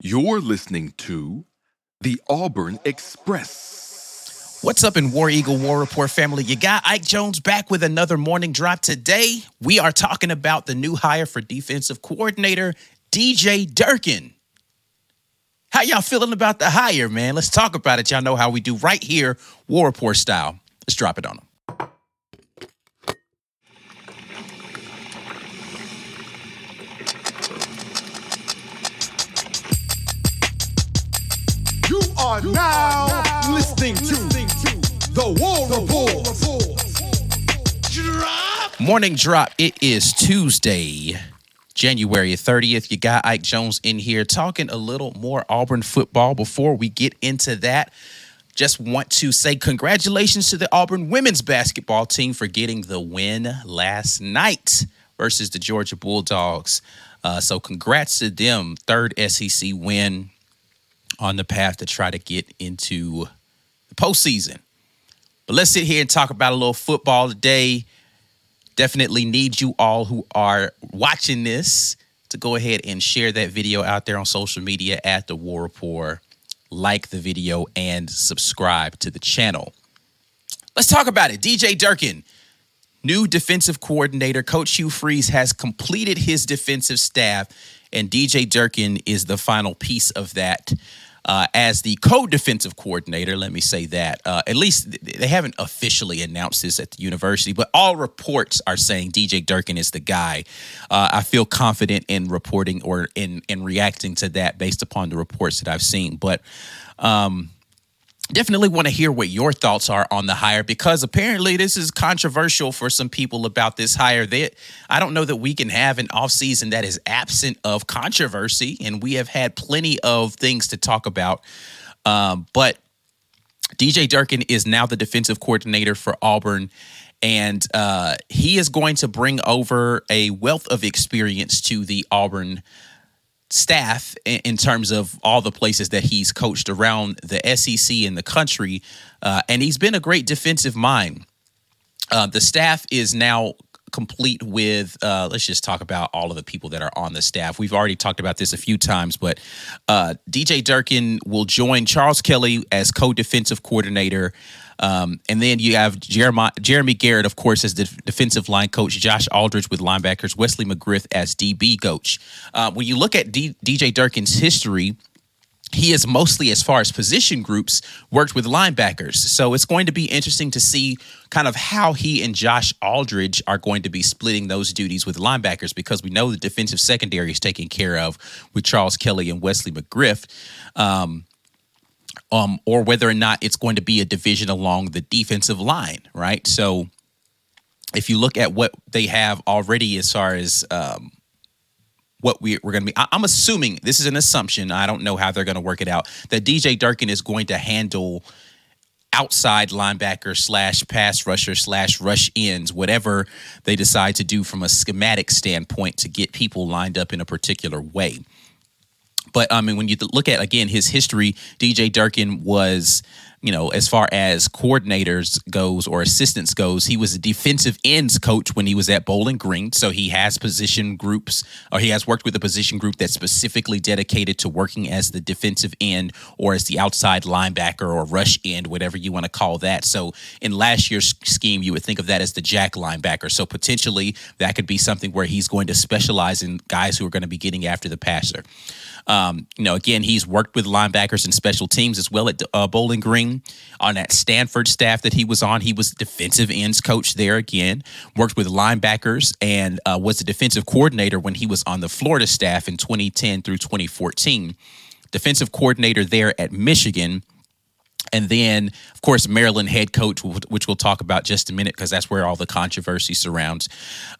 You're listening to the Auburn Express. What's up in War Eagle War Rapport family? You got Ike Jones back with another morning drop. Today, we are talking about the new hire for defensive coordinator, DJ Durkin. How y'all feeling about the hire, man? Let's talk about it. Y'all know how we do right here, War Report style. Let's drop it on them. Are now listening to the War Rapport. Morning drop. It is Tuesday, January 30th. You got Ike Jones in here talking a little more Auburn football. Before we get into that, just want to say congratulations to the Auburn women's basketball team for getting the win last night versus the Georgia Bulldogs. Uh, so, congrats to them. Third SEC win on the path to try to get into the postseason. But let's sit here and talk about a little football today. Definitely need you all who are watching this to go ahead and share that video out there on social media at the War Rapport. Like the video and subscribe to the channel. Let's talk about it. DJ Durkin, new defensive coordinator. Coach Hugh Freeze has completed his defensive staff, and DJ Durkin is the final piece of that. Uh, as the co-defensive coordinator, let me say that. Uh, at least they haven't officially announced this at the university, but all reports are saying DJ Durkin is the guy. Uh, I feel confident in reporting or in in reacting to that based upon the reports that I've seen. But um, definitely want to hear what your thoughts are on the hire because apparently this is controversial for some people about this hire that i don't know that we can have an offseason that is absent of controversy and we have had plenty of things to talk about. Um, but dj durkin is now the defensive coordinator for auburn and uh, he is going to bring over a wealth of experience to the auburn staff in, in, terms of all the places that he's coached around the SEC in the country, uh, and he's been a great defensive mind. Uh, the staff is now complete with uh, let's just talk about all of the people that are on the staff we've already talked about this a few times but uh, dj durkin will join charles kelly as co-defensive coordinator um, and then you have Jeremy, Jeremy Garrett, of course, as the defensive line coach, Josh Aldridge with linebackers, Wesley McGriff as DB coach. Uh, when you look at D- DJ Durkin's history, he is mostly, as far as position groups, worked with linebackers. So it's going to be interesting to see kind of how he and Josh Aldridge are going to be splitting those duties with linebackers because we know the defensive secondary is taken care of with Charles Kelly and Wesley McGriff. Um, um, or whether or not it's going to be a division along the defensive line, right? So if you look at what they have already as far as um, what we, are going to be, I, I'm assuming this is an assumption. I don't know how they're going to work it out. That DJ Durkin is going to handle outside linebacker slash pass rusher slash rush ends, whatever they decide to do from a schematic standpoint to get people lined up in a particular way. But I mean, when you look at again his history, DJ Durkin was, you know, as far as coordinators goes or assistants goes, he was a defensive ends coach when he was at Bowling Green. So he has position groups, or he has worked with a position group that's specifically dedicated to working as the defensive end or as the outside linebacker or rush end, whatever you want to call that. So in last year's scheme, you would think of that as the jack linebacker. So potentially that could be something where he's going to specialize in guys who are going to be getting after the passer. Um, you know, again, he's worked with linebackers and special teams as well at uh, Bowling Green. On that Stanford staff that he was on, he was defensive ends coach there again. Worked with linebackers and uh, was the defensive coordinator when he was on the Florida staff in 2010 through 2014. Defensive coordinator there at Michigan And then, of course, Maryland head coach, which we'll talk about just a minute because that's where all the controversy surrounds.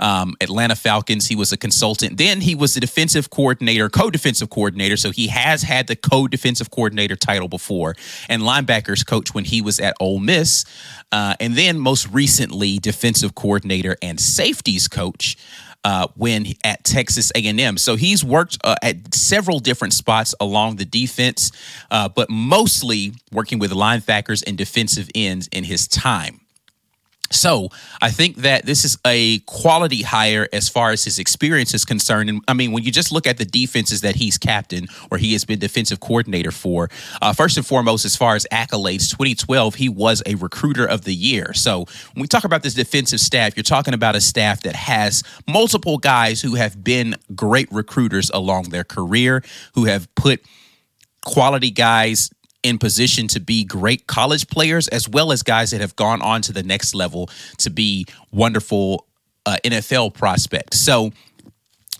Um, Atlanta Falcons, he was a consultant. Then he was the defensive coordinator, co defensive coordinator. So he has had the co defensive coordinator title before, and linebackers coach when he was at Ole Miss. Uh, and then most recently, defensive coordinator and safeties coach uh, when at Texas A&M. So he's worked uh, at several different spots along the defense, uh, but mostly working with linebackers and defensive ends in his time. So I think that this is a quality hire as far as his experience is concerned. And I mean, when you just look at the defenses that he's captain or he has been defensive coordinator for, uh, first and foremost, as far as accolades, 2012, he was a recruiter of the year. So when we talk about this defensive staff, you're talking about a staff that has multiple guys who have been great recruiters along their career, who have put quality guys in position to be great college players as well as guys that have gone on to the next level to be wonderful uh, NFL prospects. So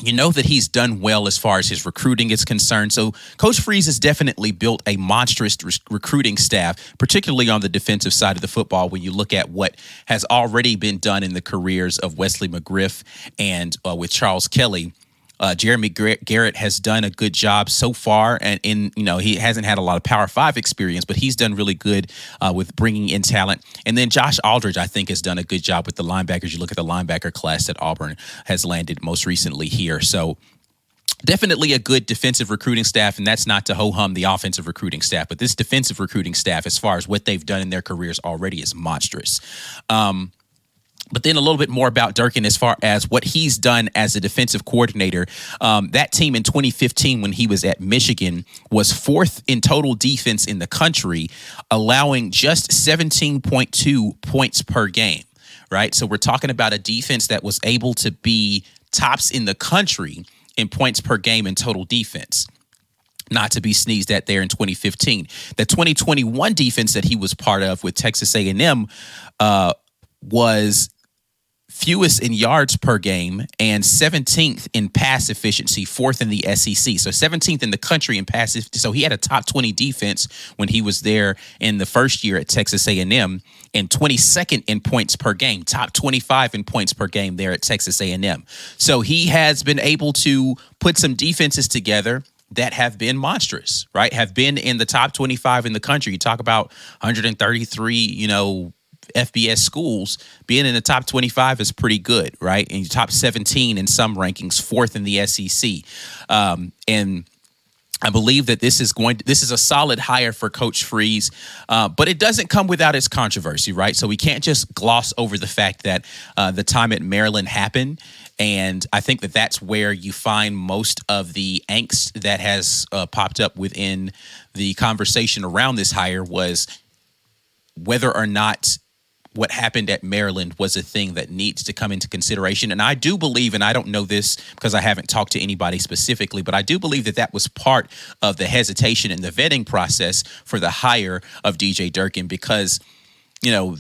you know that he's done well as far as his recruiting is concerned. So Coach Freeze has definitely built a monstrous re- recruiting staff, particularly on the defensive side of the football. When you look at what has already been done in the careers of Wesley McGriff and uh, with Charles Kelly, uh, Jeremy Garrett has done a good job so far, and in you know he hasn't had a lot of Power Five experience, but he's done really good uh, with bringing in talent. And then Josh Aldridge, I think, has done a good job with the linebackers. You look at the linebacker class that Auburn has landed most recently here, so definitely a good defensive recruiting staff, and that's not to ho hum the offensive recruiting staff, but this defensive recruiting staff, as far as what they've done in their careers already, is monstrous. Um, but then a little bit more about Durkin as far as what he's done as a defensive coordinator. Um, that team in 2015, when he was at Michigan, was fourth in total defense in the country, allowing just 17.2 points per game. Right. So we're talking about a defense that was able to be tops in the country in points per game in total defense not to be sneezed at there in 2015. The 2021 defense that he was part of with Texas A&M uh, was fewest in yards per game and 17th in pass efficiency, fourth in the SEC. So 17th in the country in pass. So he had a top 20 defense when he was there in the first year at Texas A&M and 22nd in points per game, top 25 in points per game there at Texas A&M. So he has been able to put some defenses together that have been monstrous, right? Have been in the top 25 in the country. You talk about 133, you know, FBS schools, being in the top 25 is pretty good, right? And top 17 in some rankings, fourth in the SEC. Um, and I believe that this is going. To, this is a solid hire for Coach Freeze, uh, but it doesn't come without its controversy, right? So we can't just gloss over the fact that uh, the time at Maryland happened, and I think that that's where you find most of the angst that has uh, popped up within the conversation around this hire was whether or not what happened at Maryland was a thing that needs to come into consideration. And I do believe, and I don't know this because I haven't talked to anybody specifically, but I do believe that that was part of the hesitation in the vetting process for the hire of DJ Durkin because, you know,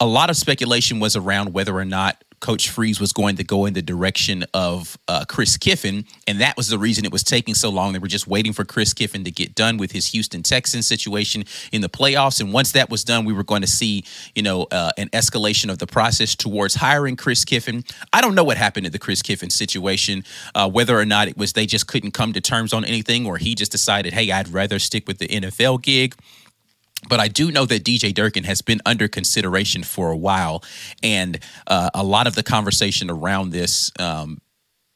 a lot of speculation was around whether or not Coach Freeze was going to go in the direction of uh, Chris Kiffin, and that was the reason it was taking so long. They were just waiting for Chris Kiffin to get done with his Houston Texans situation in the playoffs, and once that was done, we were going to see, you know, uh, an escalation of the process towards hiring Chris Kiffin. I don't know what happened in the Chris Kiffin situation, uh, whether or not it was they just couldn't come to terms on anything, or he just decided, hey, I'd rather stick with the NFL gig but I do know that DJ Durkin has been under consideration for a while, and uh, a lot of the conversation around this um,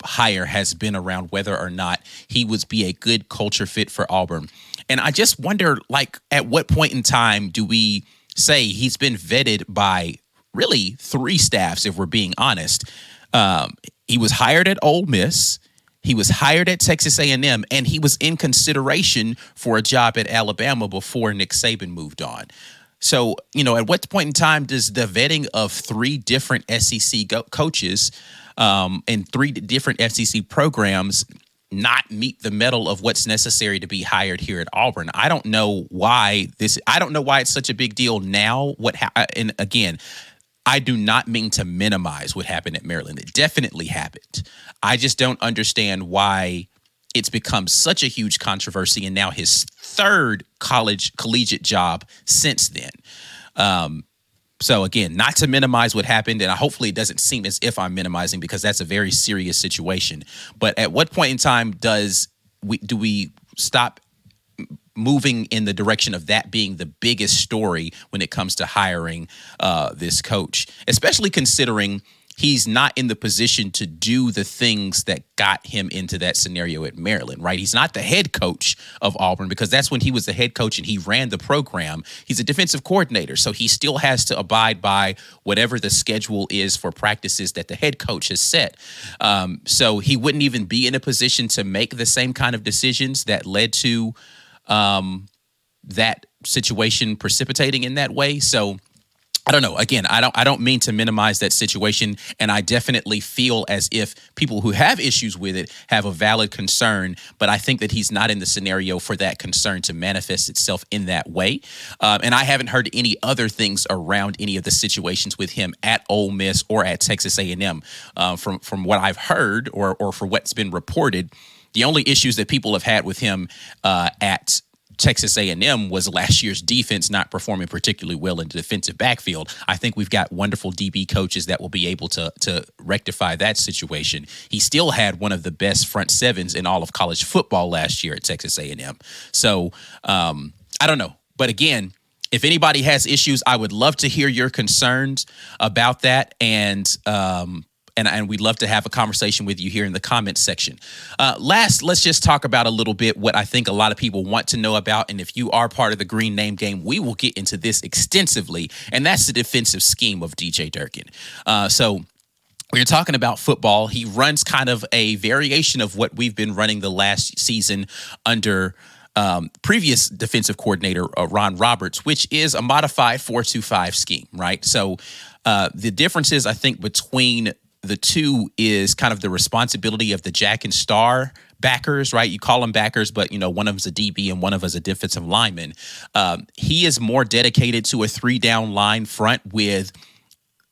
hire has been around whether or not he would be a good culture fit for Auburn. And I just wonder, like, at what point in time do we say he's been vetted by really three staffs, if we're being honest? Um, he was hired at Ole Miss. He was hired at Texas A&M and he was in consideration for a job at Alabama before Nick Saban moved on. So, you know, at what point in time does the vetting of three different SEC go- coaches um, and three different SEC programs not meet the metal of what's necessary to be hired here at Auburn. I don't know why this. I don't know why it's such a big deal now. What ha- and again, I do not mean to minimize what happened at Maryland. It definitely happened. I just don't understand why it's become such a huge controversy, and now his third college collegiate job since then. Um, so again, not to minimize what happened, and hopefully it doesn't seem as if I'm minimizing because that's a very serious situation. But at what point in time does we do we stop moving in the direction of that being the biggest story when it comes to hiring uh, this coach, especially considering he's not in the position to do the things that got him into that scenario at Maryland, right? He's not the head coach of Auburn because that's when he was the head coach and he ran the program. He's a defensive coordinator, so he still has to abide by whatever the schedule is for practices that the head coach has set. Um, so he wouldn't even be in a position to make the same kind of decisions that led to um, that situation precipitating in that way. So I don't know. Again, I don't I don't mean to minimize that situation and I definitely feel as if people who have issues with it have a valid concern, but I think that he's not in the scenario for that concern to manifest itself in that way. Um, and I haven't heard any other things around any of the situations with him at Ole Miss or at Texas A&M. Uh, from from what I've heard or or for what's been reported, the only issues that people have had with him uh, at Texas A&M was last year's defense not performing particularly well in the defensive backfield. I think we've got wonderful DB coaches that will be able to to rectify that situation. He still had one of the best front sevens in all of college football last year at Texas A&M. So um, I don't know, but again. If anybody has issues, I would love to hear your concerns about that. And um, and, and we'd love to have a conversation with you here in the comments section. Uh, last, let's just talk about a little bit what I think a lot of people want to know about. And if you are part of the Green Name Gang, we will get into this extensively, and that's the defensive scheme of DJ Durkin. Uh, so, you're talking about football, he runs kind of a variation of what we've been running the last season under um, previous defensive coordinator uh, Ron Roberts, which is a modified four-two-five scheme, right? So uh, the differences I think between the two is kind of the responsibility of the Jack and Star backers, right? You call them backers, but you know one of them's a DB and one of us a defensive lineman. Um, he is more dedicated to a three down line front with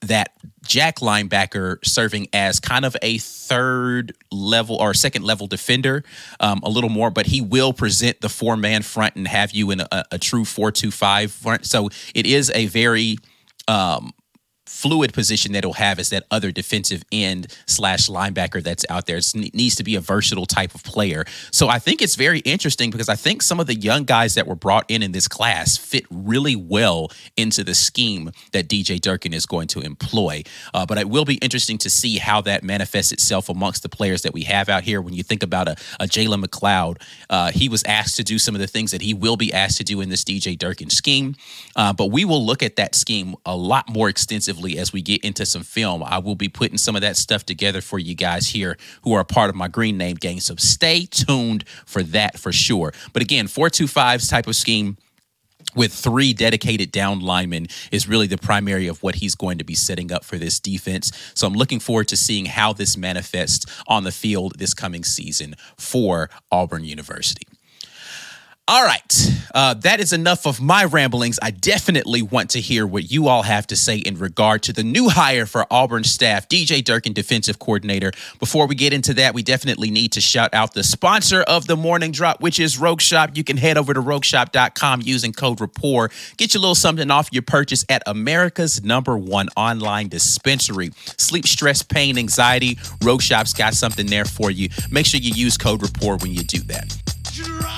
that Jack linebacker serving as kind of a third level or second level defender, um, a little more, but he will present the four man front and have you in a, a true four two five front. So it is a very um, fluid position that he'll have is that other defensive end slash linebacker that's out there. It needs to be a versatile type of player. So I think it's very interesting because I think some of the young guys that were brought in in this class fit really well into the scheme that DJ Durkin is going to employ. Uh, but it will be interesting to see how that manifests itself amongst the players that we have out here. When you think about a, a Jalen McLeod, uh, he was asked to do some of the things that he will be asked to do in this DJ Durkin scheme. Uh, but we will look at that scheme a lot more extensively as we get into some film. I will be putting some of that stuff together for you guys here who are a part of my green name gang. So stay tuned for that for sure. But again, 425's type of scheme with three dedicated down linemen is really the primary of what he's going to be setting up for this defense. So I'm looking forward to seeing how this manifests on the field this coming season for Auburn University. All right. Uh, that is enough of my ramblings. I definitely want to hear what you all have to say in regard to the new hire for Auburn staff, DJ Durkin, defensive coordinator. Before we get into that, we definitely need to shout out the sponsor of the morning drop, which is Rogue Shop. You can head over to rogueshop.com using code RAPPORT. Get you a little something off your purchase at America's number one online dispensary. Sleep, stress, pain, anxiety. Rogue Shop's got something there for you. Make sure you use code RAPPORT when you do that.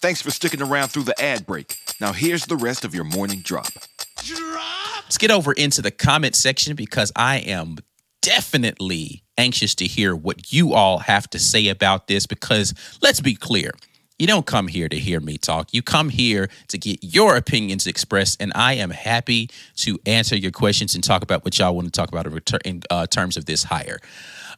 Thanks for sticking around through the ad break. Now here's the rest of your morning drop. Let's get over into the comment section because I am definitely anxious to hear what you all have to say about this because let's be clear. You don't come here to hear me talk. You come here to get your opinions expressed, and I am happy to answer your questions and talk about what y'all want to talk about in, uh, terms of this hire.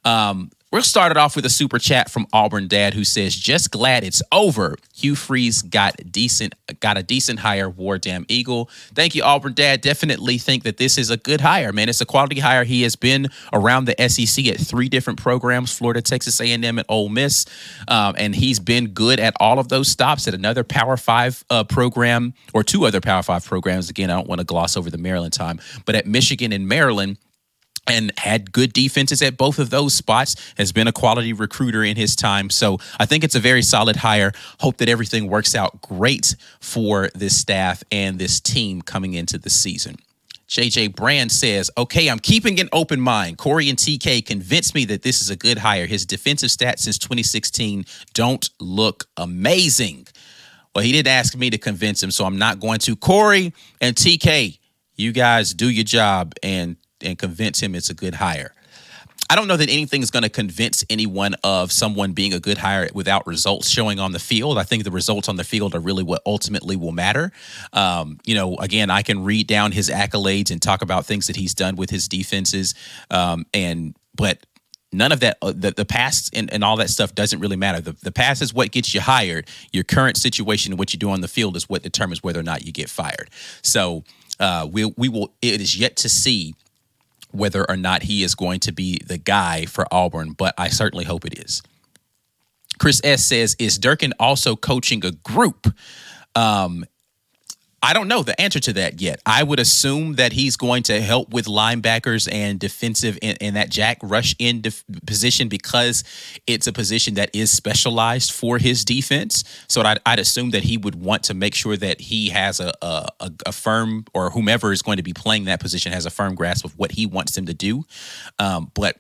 Um, We'll start it off with a super chat from Auburn Dad who says, "Just glad it's over. Hugh Freeze got decent, got a decent hire. War damn Eagle. Thank you, Auburn Dad. Definitely think that this is a good hire, man. It's a quality hire. He has been around the SEC at three different programs: Florida, Texas A&M, and Ole Miss, um, and he's been good at all of those stops. At another Power Five uh, program or two other Power Five programs. Again, I don't want to gloss over the Maryland time, but at Michigan and Maryland." And had good defenses at both of those spots has been a quality recruiter in his time so i think it's a very solid hire hope that everything works out great for this staff and this team coming into the season JJ Brand says, okay, I'm keeping an open mind. Corey and TK convinced me that this is a good hire. His defensive stats since 2016 don't look amazing. Well, he didn't ask me to convince him, so I'm not going to. Corey and TK, you guys do your job and and convince him it's a good hire. I don't know that anything is going to convince anyone of someone being a good hire without results showing on the field. I think the results on the field are really what ultimately will matter. Um, you know, again, I can read down his accolades and talk about things that he's done with his defenses, um, and but none of that uh, the, the past and, and all that stuff doesn't really matter the, the past is what gets you hired your current situation and what you do on the field is what determines whether or not you get fired so uh, we, we will it is yet to see whether or not he is going to be the guy for Auburn, but I certainly hope it is. Chris S says, Is Durkin also coaching a group? Um, I don't know the answer to that yet. I would assume that he's going to help with linebackers and defensive in, in that jack rush in def- position because it's a position that is specialized for his defense. So I'd, I'd assume that he would want to make sure that he has a, a, a, firm or whomever is going to be playing that position has a firm grasp of what he wants them to do. Um, but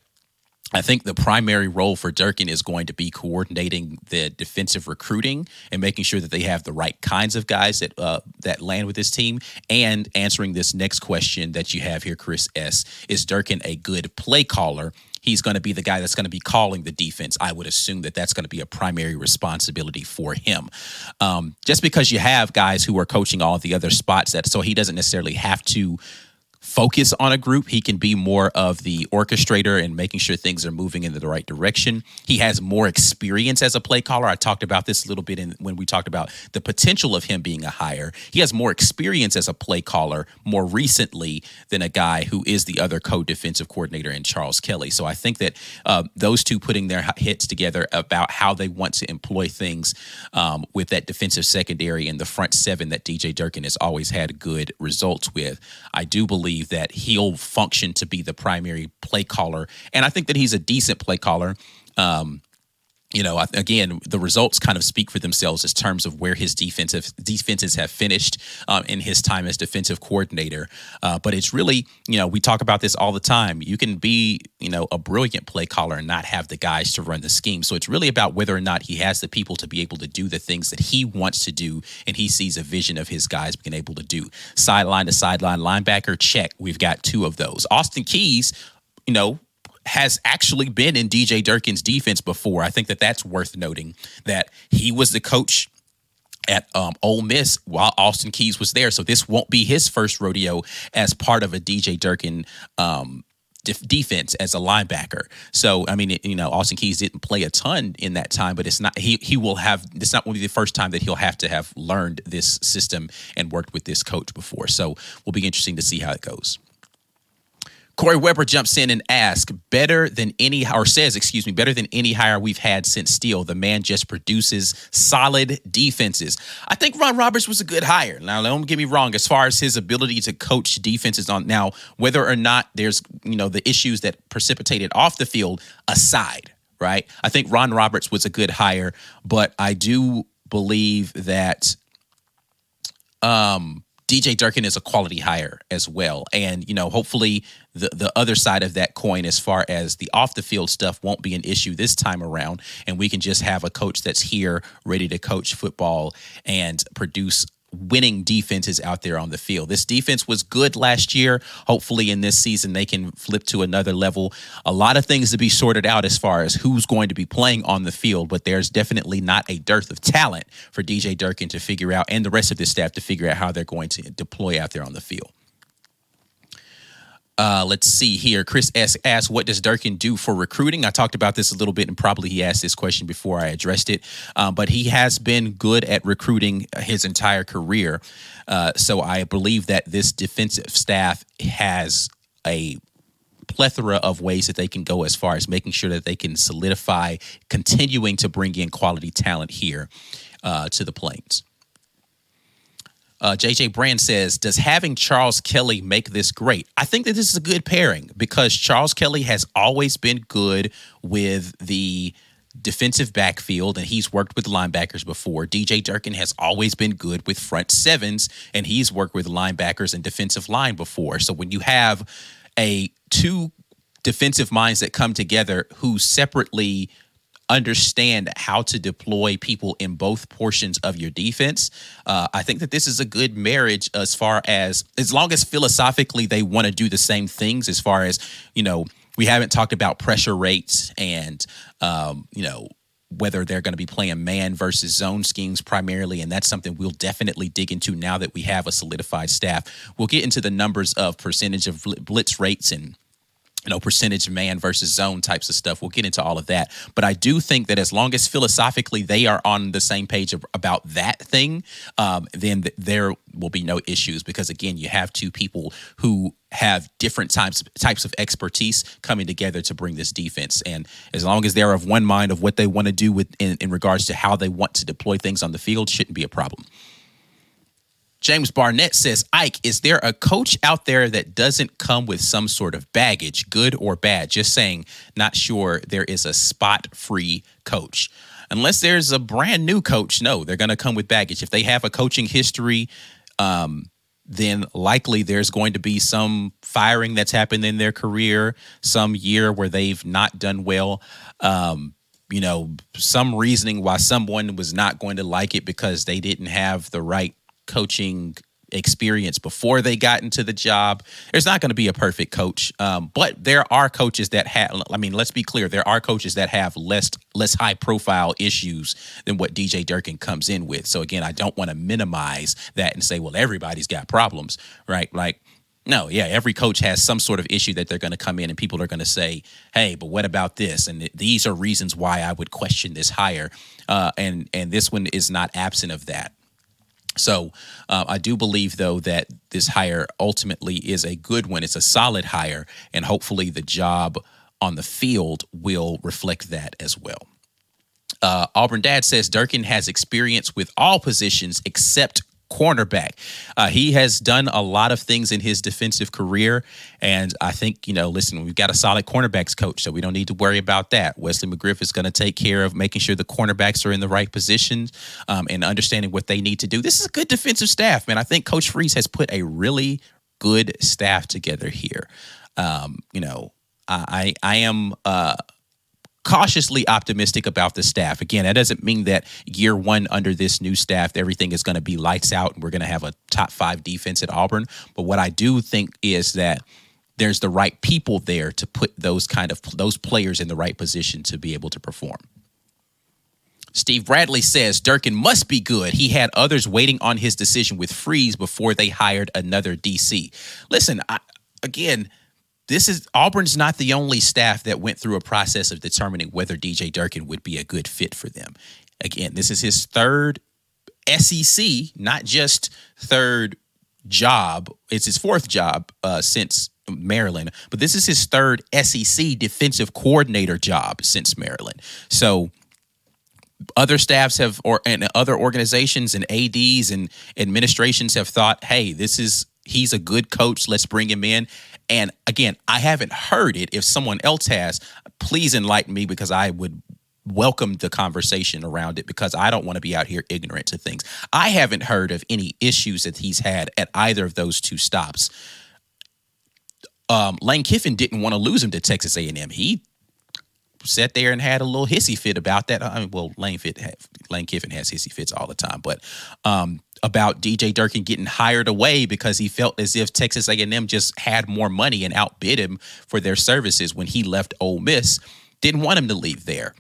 I think the primary role for Durkin is going to be coordinating the defensive recruiting and making sure that they have the right kinds of guys that uh, that land with this team, and answering this next question that you have here, Chris S. Is Durkin a good play caller? He's going to be the guy that's going to be calling the defense. I would assume that that's going to be a primary responsibility for him. Um, just because you have guys who are coaching all the other spots, that so he doesn't necessarily have to focus on a group. He can be more of the orchestrator and making sure things are moving in the right direction. He has more experience as a play caller. I talked about this a little bit in, when we talked about the potential of him being a hire. He has more experience as a play caller more recently than a guy who is the other co-defensive coordinator in Charles Kelly. So I think that uh, those two putting their hits together about how they want to employ things um, with that defensive secondary and the front seven that DJ Durkin has always had good results with. I do believe believe that he'll function to be the primary play caller, and I think that he's a decent play caller. Um, you know, again, the results kind of speak for themselves in terms of where his defensive defenses have finished um, in his time as defensive coordinator. Uh, but it's really, you know, we talk about this all the time. You can be, you know, a brilliant play caller and not have the guys to run the scheme. So it's really about whether or not he has the people to be able to do the things that he wants to do, and he sees a vision of his guys being able to do. Sideline to sideline linebacker, check. We've got two of those. Austin Keys, you know, has actually been in DJ Durkin's defense before. I think that that's worth noting that he was the coach at um, Ole Miss while Austin Keys was there. So this won't be his first rodeo as part of a DJ Durkin um, def- defense as a linebacker. So I mean, you know, Austin Keys didn't play a ton in that time, but it's not he he will have. It's not going to be the first time that he'll have to have learned this system and worked with this coach before. So we'll be interesting to see how it goes. Corey Weber jumps in and asks, better than any, or says, excuse me, better than any hire we've had since Steele. The man just produces solid defenses. I think Ron Roberts was a good hire. Now, don't get me wrong, as far as his ability to coach defenses on now, whether or not there's, you know, the issues that precipitated off the field aside, right? I think Ron Roberts was a good hire, but I do believe that um DJ Durkin is a quality hire as well. And, you know, hopefully the, the other side of that coin, as far as the off the field stuff, won't be an issue this time around. And we can just have a coach that's here ready to coach football and produce winning defenses out there on the field. This defense was good last year. Hopefully, in this season, they can flip to another level. A lot of things to be sorted out as far as who's going to be playing on the field, but there's definitely not a dearth of talent for DJ Durkin to figure out and the rest of the staff to figure out how they're going to deploy out there on the field. Uh, let's see here. Chris S. asked, What does Durkin do for recruiting? I talked about this a little bit, and probably he asked this question before I addressed it. Um, but he has been good at recruiting his entire career. Uh, so I believe that this defensive staff has a plethora of ways that they can go as far as making sure that they can solidify, continuing to bring in quality talent here uh, to the Plains. Uh, JJ Brand says, Does having Charles Kelly make this great? I think that this is a good pairing because Charles Kelly has always been good with the defensive backfield and he's worked with linebackers before. DJ Durkin has always been good with front sevens and he's worked with linebackers and defensive line before. So when you have a two defensive minds that come together who separately understand how to deploy people in both portions of your defense. Uh, I think that this is a good marriage as far as as long as philosophically they want to do the same things. As far as you know, we haven't talked about pressure rates and um, you know whether they're going to be playing man versus zone schemes primarily. And that's something we'll definitely dig into now that we have a solidified staff. We'll get into the numbers of percentage of blitz rates and you know, percentage man versus zone types of stuff. We'll get into all of that. But I do think that as long as philosophically they are on the same page of, about that thing, um, then th- there will be no issues because again, you have two people who have different types types of expertise coming together to bring this defense. And as long as they're of one mind of what they want to do with in, in regards to how they want to deploy things on the field, shouldn't be a problem. James Barnett says, Ike, is there a coach out there that doesn't come with some sort of baggage, good or bad? Just saying, not sure there is a spot free coach. Unless there's a brand new coach, no, they're going to come with baggage. If they have a coaching history, um, then likely there's going to be some firing that's happened in their career, some year where they've not done well. Um, you know, some reasoning why someone was not going to like it because they didn't have the right coaching experience before they got into the job. There's not going to be a perfect coach, um, but there are coaches that have. I mean, let's be clear. There are coaches that have less less high profile issues than what DJ Durkin comes in with. So again, I don't want to minimize that and say, well, everybody's got problems, right? Like. No, yeah, every coach has some sort of issue that they're going to come in and people are going to say, "Hey, but what about this?" And these are reasons why I would question this hire. Uh, and and this one is not absent of that. So uh, I do believe, though, that this hire ultimately is a good one. It's a solid hire, and hopefully the job on the field will reflect that as well. Uh, Auburn Dad says Durkin has experience with all positions except cornerback. Uh, he has done a lot of things in his defensive career, and I think you know, listen, we've got a solid cornerbacks coach, so we don't need to worry about that. Wesley McGriff is going to take care of making sure the cornerbacks are in the right positions um, and understanding what they need to do. This is a good defensive staff, man. I think Coach Freeze has put a really good staff together here. Um, you know, I I am. Uh, cautiously optimistic about the staff. Again, that doesn't mean that year one under this new staff, everything is going to be lights out and we're going to have a top five defense at Auburn. But what I do think is that there's the right people there to put those kind of those players in the right position to be able to perform. Steve Bradley says Durkin must be good. He had others waiting on his decision with Freeze before they hired another DC. Listen, I, again, this is Auburn's not the only staff that went through a process of determining whether DJ Durkin would be a good fit for them. Again, this is his third SEC, not just third job. It's his fourth job uh, since Maryland, but this is his third SEC defensive coordinator job since Maryland. So other staffs have or and other organizations and ads and administrations have thought hey this is he's a good coach let's bring him in and again, I haven't heard it. If someone else has, please enlighten me because I would welcome the conversation around it because I don't want to be out here ignorant to things. I haven't heard of any issues that he's had at either of those two stops. Um, Lane Kiffin didn't want to lose him to Texas A&M. He sat there and had a little hissy fit about that. I mean, well, Lane Fit, Lane Kiffin has hissy fits all the time, but um, about DJ Durkin getting hired away because he felt as if Texas A&M just had more money and outbid him for their services when he left Ole Miss. Didn't want him to leave there.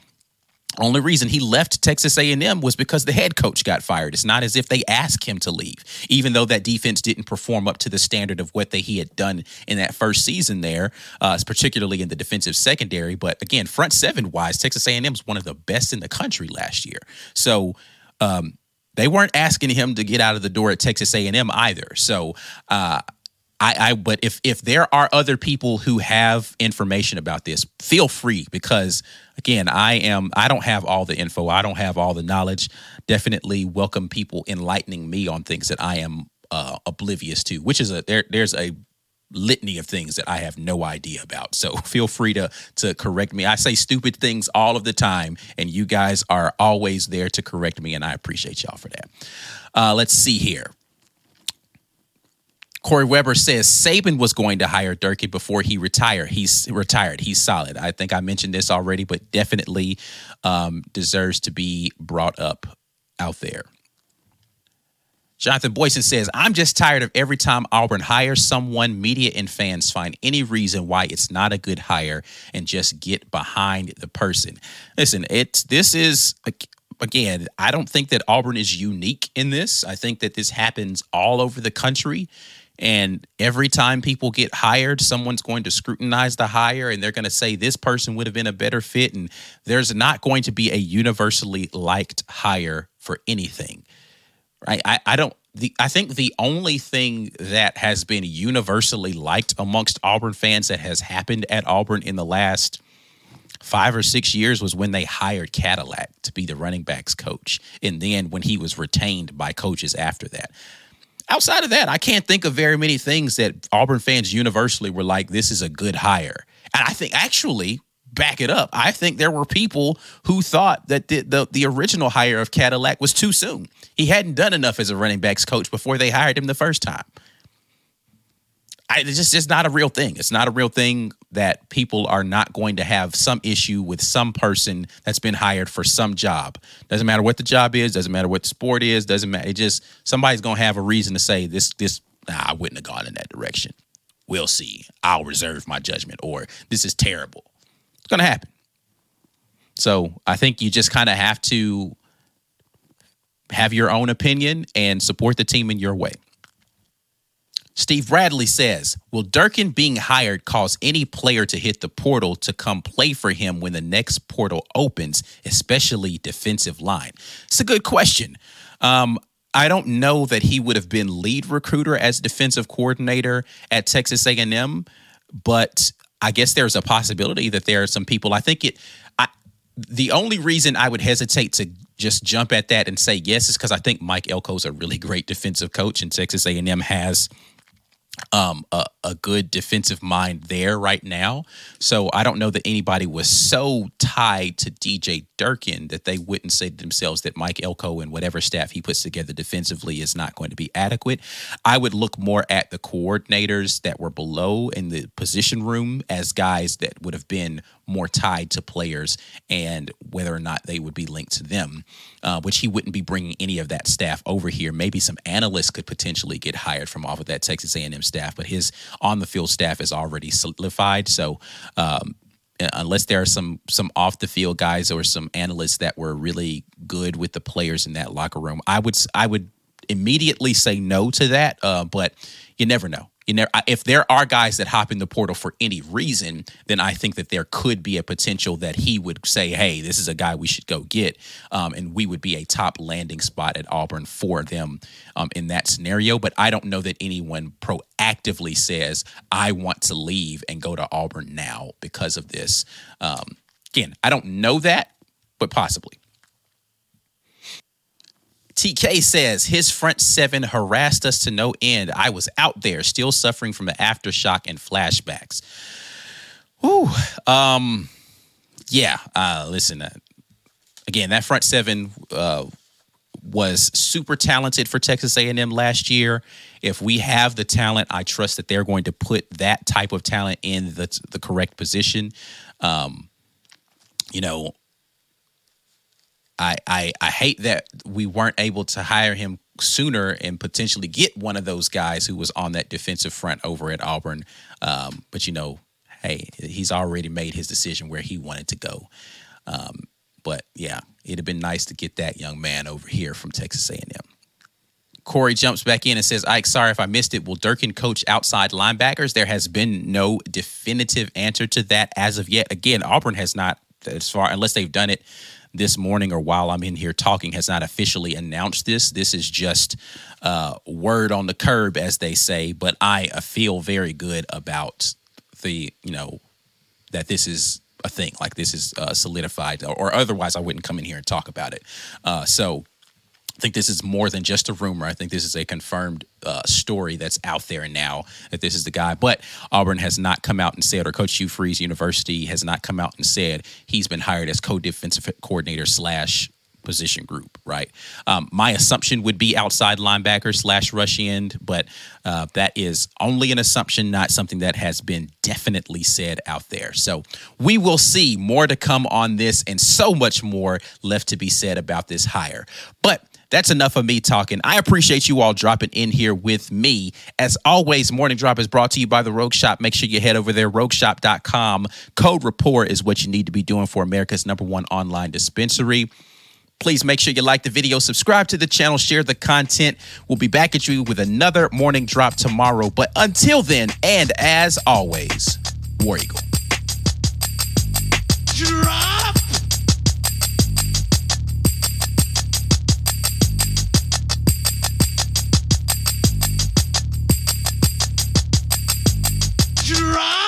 Only reason he left Texas A&M was because the head coach got fired. It's not as if they asked him to leave, even though that defense didn't perform up to the standard of what they, he had done in that first season there, uh, particularly in the defensive secondary. But again, front seven wise, Texas A&M is one of the best in the country last year. So um, they weren't asking him to get out of the door at Texas A&M either. So uh, I, I but if if there are other people who have information about this, feel free because again, I am I don't have all the info. I don't have all the knowledge. Definitely welcome people enlightening me on things that I am uh, oblivious to, which is a there there's a litany of things that I have no idea about. So feel free to to correct me. I say stupid things all of the time, and you guys are always there to correct me, and I appreciate y'all for that. Uh, let's see here. Corey Weber says Saban was going to hire Durkin before he retired. He's retired. He's solid. I think I mentioned this already, but definitely um, deserves to be brought up out there. Jonathan Boyson says, I'm just tired of every time Auburn hires someone, media and fans find any reason why it's not a good hire and just get behind the person. Listen, it's this is again, I don't think that Auburn is unique in this. I think that this happens all over the country. And every time people get hired, someone's going to scrutinize the hire and they're going to say this person would have been a better fit. And there's not going to be a universally liked hire for anything. Right. I, I don't the I think the only thing that has been universally liked amongst Auburn fans that has happened at Auburn in the last five or six years was when they hired Cadillac to be the running backs coach. And then when he was retained by coaches after that outside of that, I can't think of very many things that Auburn fans universally were like, this is a good hire. And I think actually, back it up, I think there were people who thought that the, the, the original hire of Cadillac was too soon. He hadn't done enough as a running backs coach before they hired him the first time. I, it's just it's not a real thing. It's not a real thing that people are not going to have some issue with some person that's been hired for some job. Doesn't matter what the job is. Doesn't matter what the sport is. Doesn't matter. It just somebody's gonna have a reason to say this. This nah, I wouldn't have gone in that direction. We'll see. I'll reserve my judgment. Or this is terrible. It's gonna happen. So I think you just kind of have to have your own opinion and support the team in your way. Steve Bradley says, Will Durkin being hired cause any player to hit the portal to come play for him when the next portal opens, especially defensive line? It's a good question. Um, I don't know that he would have been lead recruiter as defensive coordinator at Texas A&M, but I guess there's a possibility that there are some people. I think it. I, the only reason I would hesitate to just jump at that and say yes is because I think Mike Elko is a really great defensive coach, and Texas A&M has um, a, a good defensive mind there right now. So I don't know that anybody was so tied to DJ Durkin that they wouldn't say to themselves that Mike Elko and whatever staff he puts together defensively is not going to be adequate. I would look more at the coordinators that were below in the position room as guys that would have been more tied to players and whether or not they would be linked to them, uh, which he wouldn't be bringing any of that staff over here. Maybe some analysts could potentially get hired from off of that Texas A&M staff, but his on the field staff is already solidified. So. Um, unless there are some some off the field guys or some analysts that were really good with the players in that locker room, I would I would immediately say no to that. Uh, but you never know you know, if there are guys that hop in the portal for any reason, then I think that there could be a potential that he would say, "Hey, this is a guy we should go get," um, and we would be a top landing spot at Auburn for them um, in that scenario. But I don't know that anyone proactively says, "I want to leave and go to Auburn now because of this." Um, again, I don't know that, but possibly. TK says his front seven harassed us to no end. I was out there still suffering from the aftershock and flashbacks. Whew. Um, yeah. Uh, listen, uh, again, that front seven uh, was super talented for Texas A&M last year. If we have the talent, I trust that they're going to put that type of talent in the the correct position. Um, you know, I, I I hate that we weren't able to hire him sooner and potentially get one of those guys who was on that defensive front over at Auburn. Um, but you know, hey, he's already made his decision where he wanted to go. Um, But yeah, it'd have been nice to get that young man over here from Texas A&M. Corey jumps back in and says, Ike, sorry if I missed it. Will Durkin coach outside linebackers? There has been no definitive answer to that as of yet. Again, Auburn has not, as far unless they've done it this morning or while I'm in here talking, has not officially announced this. This is just uh, word on the curb, as they say. But I uh, feel very good about the, you know, that this is a thing. Like this is uh, solidified, or, or, otherwise I wouldn't come in here and talk about it. Uh, so I think this is more than just a rumor. I think this is a confirmed uh, story that's out there now that this is the guy. But Auburn has not come out and said, or Coach Hugh Freeze University has not come out and said he's been hired as co-defensive coordinator slash position group, right? Um, my assumption would be outside linebacker slash rush end, but uh, that is only an assumption, not something that has been definitely said out there. So we will see more to come on this and so much more left to be said about this hire. But that's enough of me talking. I appreciate you all dropping in here with me. As always, Morning Drop is brought to you by the Rogue Shop. Make sure you head over there, rogueshop.com. Code Rapport is what you need to be doing for America's number one online dispensary. Please make sure you like the video, subscribe to the channel, share the content. We'll be back at you with another morning drop tomorrow. But until then, and as always, War Eagle. Drop! Drop!